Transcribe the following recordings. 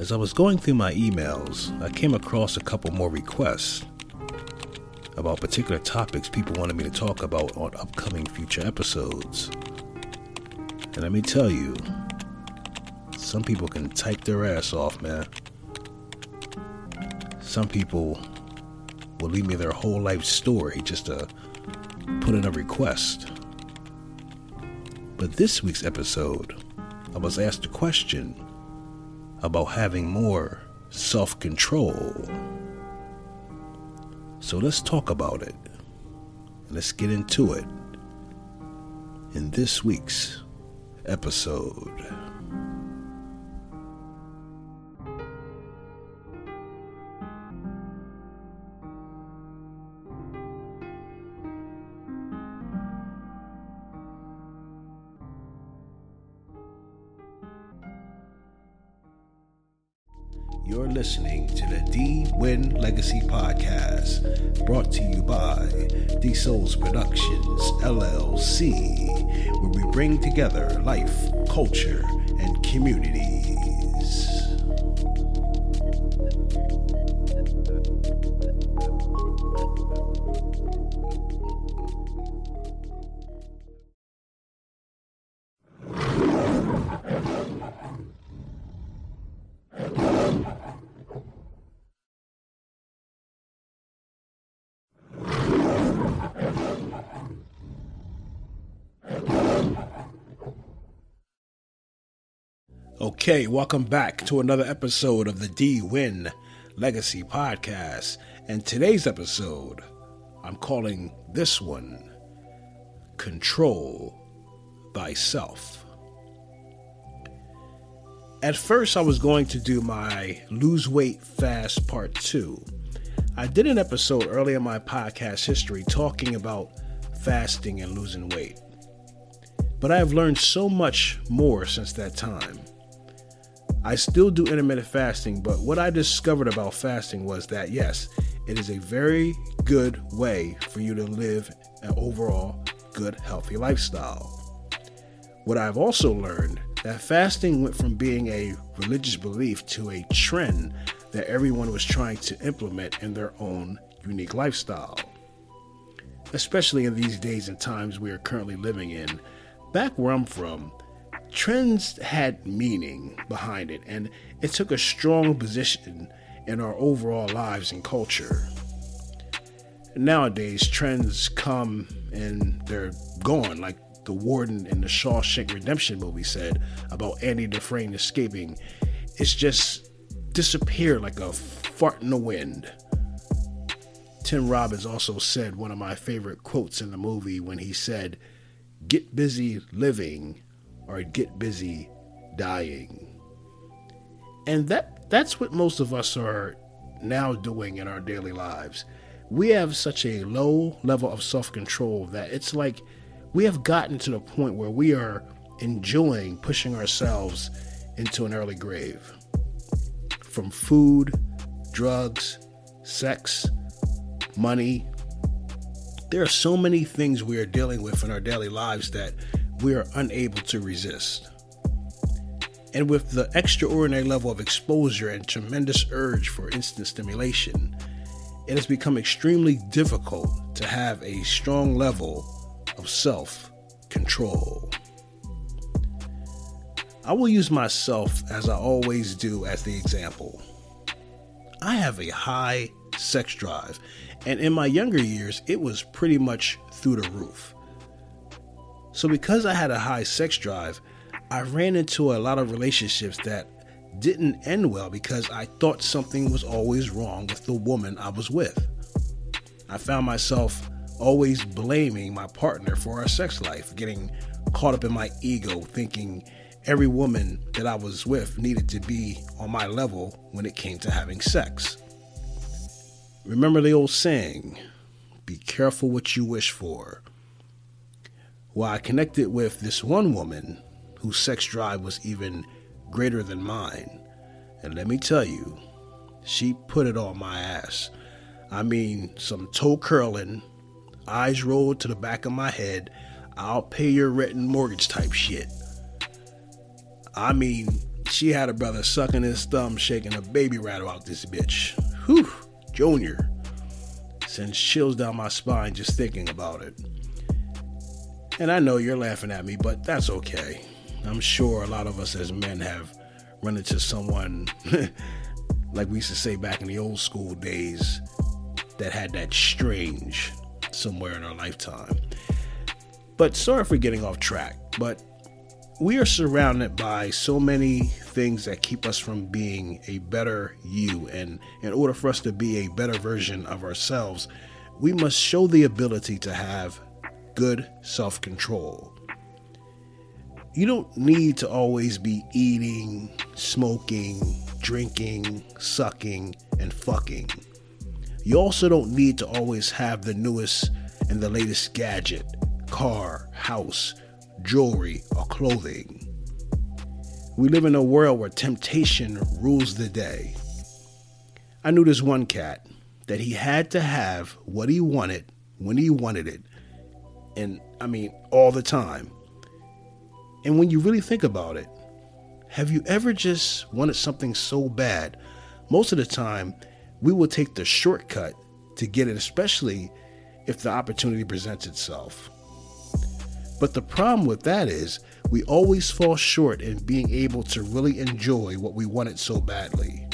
As I was going through my emails, I came across a couple more requests about particular topics people wanted me to talk about on upcoming future episodes. And let me tell you, some people can type their ass off, man. Some people will leave me their whole life story just to put in a request. But this week's episode, I was asked a question about having more self control. So let's talk about it. Let's get into it in this week's episode. You're listening to the D Win Legacy Podcast, brought to you by D Souls Productions LLC, where we bring together life, culture, and communities. Okay, welcome back to another episode of the D Win Legacy Podcast. And today's episode, I'm calling this one Control Thyself. At first, I was going to do my Lose Weight Fast Part 2. I did an episode early in my podcast history talking about fasting and losing weight. But I have learned so much more since that time. I still do intermittent fasting, but what I discovered about fasting was that yes, it is a very good way for you to live an overall good, healthy lifestyle. What I've also learned that fasting went from being a religious belief to a trend that everyone was trying to implement in their own unique lifestyle. Especially in these days and times we are currently living in. Back where I'm from, trends had meaning behind it, and it took a strong position in our overall lives and culture. Nowadays, trends come and they're gone, like the warden in the Shawshank Redemption movie said about Andy Dufresne escaping. It's just disappeared like a fart in the wind. Tim Robbins also said one of my favorite quotes in the movie when he said, Get busy living or get busy dying. And that that's what most of us are now doing in our daily lives. We have such a low level of self-control that it's like we have gotten to the point where we are enjoying pushing ourselves into an early grave. From food, drugs, sex, money, there are so many things we are dealing with in our daily lives that we are unable to resist. And with the extraordinary level of exposure and tremendous urge for instant stimulation, it has become extremely difficult to have a strong level of self control. I will use myself, as I always do, as the example. I have a high sex drive, and in my younger years, it was pretty much through the roof. So, because I had a high sex drive, I ran into a lot of relationships that didn't end well because I thought something was always wrong with the woman I was with. I found myself always blaming my partner for our sex life, getting caught up in my ego, thinking every woman that I was with needed to be on my level when it came to having sex. Remember the old saying be careful what you wish for. Well, I connected with this one woman whose sex drive was even greater than mine. And let me tell you, she put it on my ass. I mean, some toe curling, eyes rolled to the back of my head, I'll pay your rent and mortgage type shit. I mean, she had a brother sucking his thumb, shaking a baby rattle out this bitch. Whew, Junior. Sends chills down my spine just thinking about it. And I know you're laughing at me, but that's okay. I'm sure a lot of us as men have run into someone, like we used to say back in the old school days, that had that strange somewhere in our lifetime. But sorry for getting off track, but we are surrounded by so many things that keep us from being a better you. And in order for us to be a better version of ourselves, we must show the ability to have good self control. You don't need to always be eating, smoking, drinking, sucking, and fucking. You also don't need to always have the newest and the latest gadget, car, house, jewelry, or clothing. We live in a world where temptation rules the day. I knew this one cat that he had to have what he wanted when he wanted it and I mean all the time. And when you really think about it, have you ever just wanted something so bad? Most of the time, we will take the shortcut to get it, especially if the opportunity presents itself. But the problem with that is we always fall short in being able to really enjoy what we wanted so badly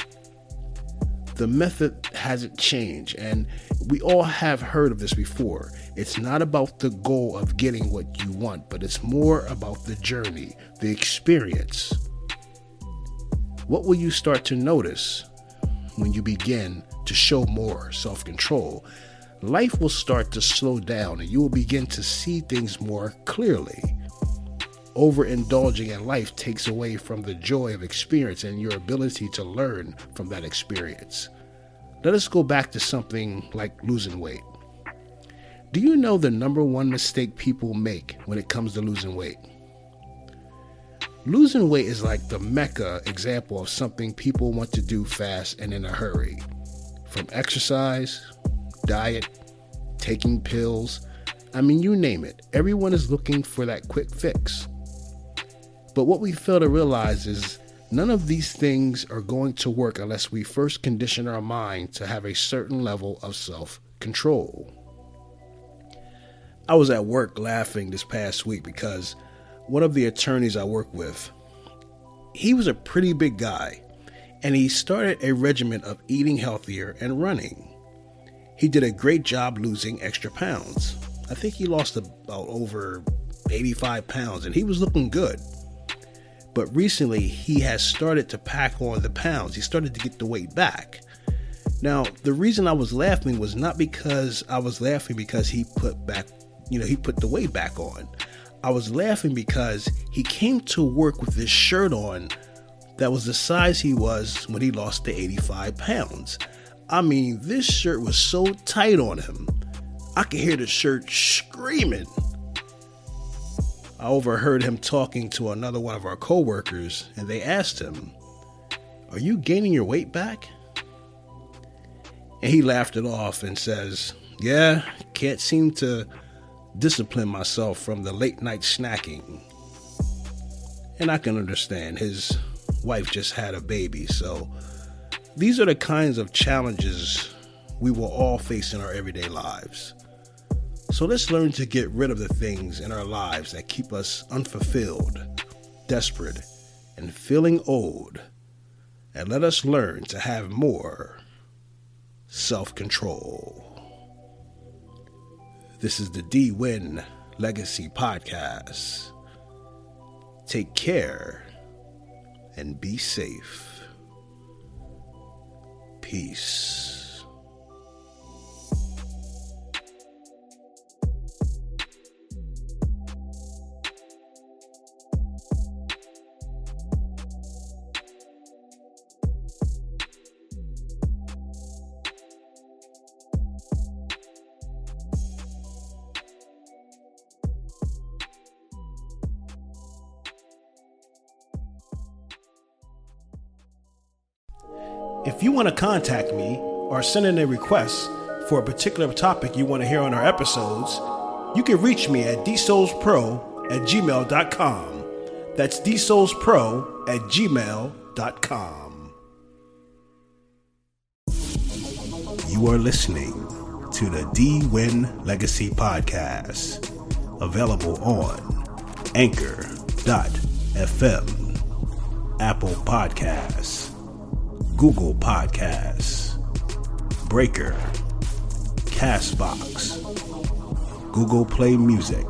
the method hasn't changed. And we all have heard of this before. It's not about the goal of getting what you want, but it's more about the journey, the experience. What will you start to notice when you begin to show more self control? Life will start to slow down and you will begin to see things more clearly overindulging in life takes away from the joy of experience and your ability to learn from that experience. Let us go back to something like losing weight. Do you know the number one mistake people make when it comes to losing weight? Losing weight is like the mecca example of something people want to do fast and in a hurry. From exercise, diet, taking pills, I mean, you name it. Everyone is looking for that quick fix. But what we fail to realize is none of these things are going to work unless we first condition our mind to have a certain level of self control. I was at work laughing this past week because one of the attorneys I work with, he was a pretty big guy, and he started a regimen of eating healthier and running. He did a great job losing extra pounds. I think he lost about over 85 pounds, and he was looking good. But recently, he has started to pack on the pounds. He started to get the weight back. Now, the reason I was laughing was not because I was laughing because he put back, you know, he put the weight back on. I was laughing because he came to work with this shirt on that was the size he was when he lost the 85 pounds. I mean, this shirt was so tight on him. I could hear the shirt screaming. I overheard him talking to another one of our coworkers, and they asked him, Are you gaining your weight back? And he laughed it off and says, Yeah, can't seem to discipline myself from the late night snacking. And I can understand his wife just had a baby, so these are the kinds of challenges we will all face in our everyday lives. So let's learn to get rid of the things in our lives that keep us unfulfilled, desperate, and feeling old. And let us learn to have more self control. This is the D Win Legacy Podcast. Take care and be safe. Peace. If you want to contact me or send in a request for a particular topic you want to hear on our episodes, you can reach me at dsoulspro at gmail.com. That's dsoulspro at gmail.com. You are listening to the D Win Legacy Podcast, available on Anchor.fm, Apple Podcasts, Google Podcasts, Breaker, Castbox, Google Play Music,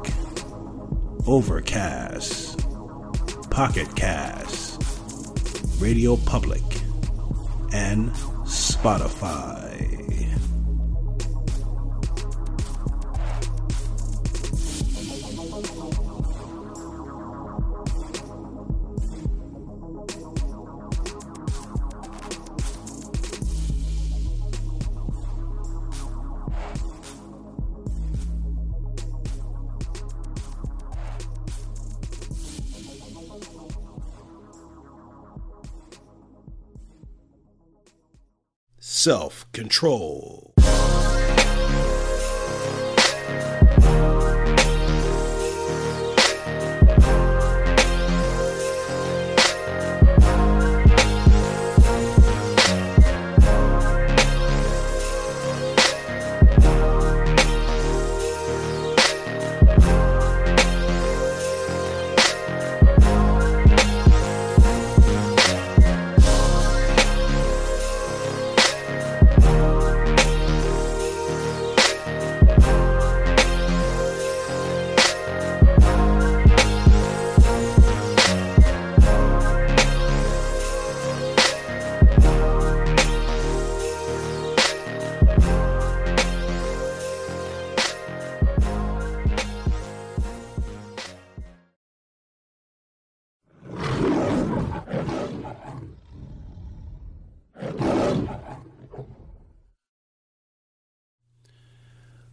Overcast, Pocket Cast, Radio Public, and Spotify. Self control.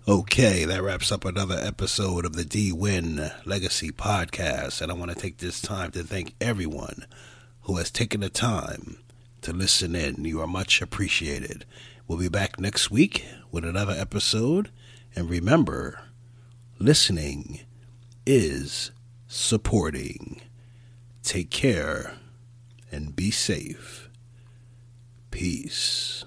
Okay, that wraps up another episode of the D Win Legacy Podcast. And I want to take this time to thank everyone who has taken the time to listen in. You are much appreciated. We'll be back next week with another episode. And remember, listening is supporting. Take care and be safe. Peace.